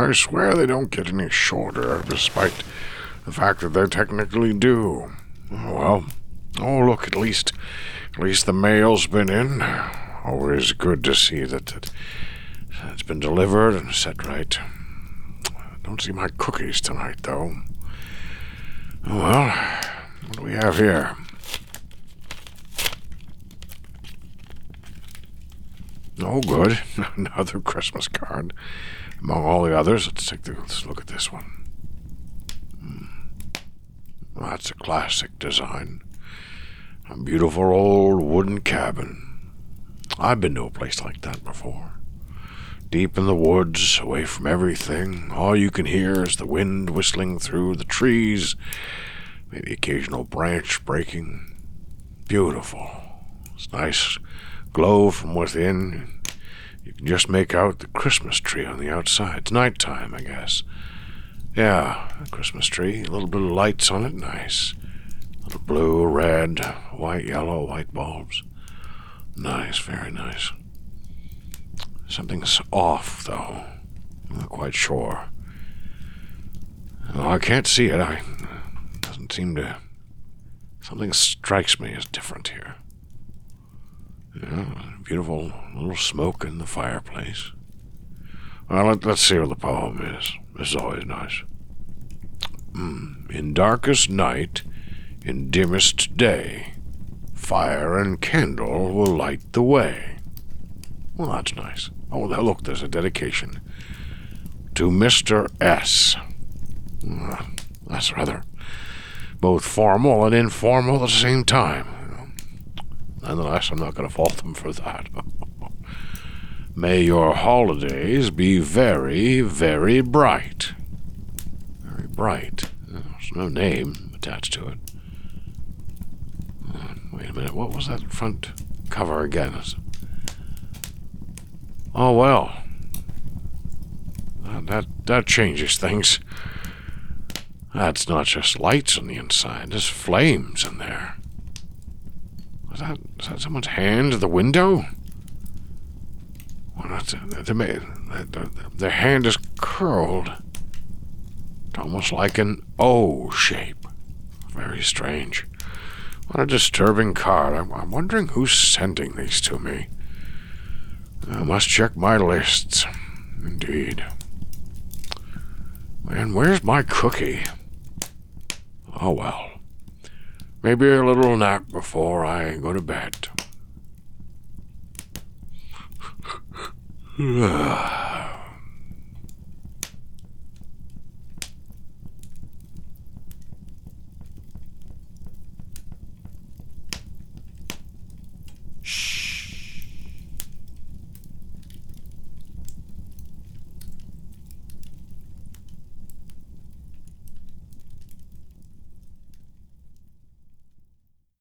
I swear they don't get any shorter, despite the fact that they technically do. Well, oh look, at least, at least the mail's been in. Always good to see that it, it's been delivered and set right. Don't see my cookies tonight, though. Well, what do we have here? Oh, good. Another Christmas card. Among all the others, let's take the, let's look at this one. Hmm. That's a classic design. A beautiful old wooden cabin. I've been to a place like that before. Deep in the woods, away from everything, all you can hear is the wind whistling through the trees, maybe occasional branch breaking. Beautiful. It's nice glow from within. You can just make out the Christmas tree on the outside. It's night time, I guess. Yeah, a Christmas tree. A little bit of lights on it. Nice. Little blue, red, white, yellow, white bulbs. Nice, very nice. Something's off, though. I'm not quite sure. Well, I can't see it. I doesn't seem to. Something strikes me as different here. Yeah, beautiful little smoke in the fireplace. Well, let, us see what the poem is. This is always nice. Mm. In darkest night, in dimmest day, fire and candle will light the way. Well, that's nice. Oh, look, there's a dedication. To Mr. S. Mm, that's rather both formal and informal at the same time. Nonetheless, I'm not going to fault them for that. May your holidays be very, very bright. Very bright. There's no name attached to it. Wait a minute, what was that front cover again? Oh well. That that changes things. That's not just lights on the inside, there's flames in there. Was that, that someone's hand at the window? Well, that's, that's, the, the, the hand is curled. It's almost like an O shape. Very strange. What a disturbing card. I'm, I'm wondering who's sending these to me. I must check my lists. Indeed. And where's my cookie? Oh well. Maybe a little nap before I go to bed.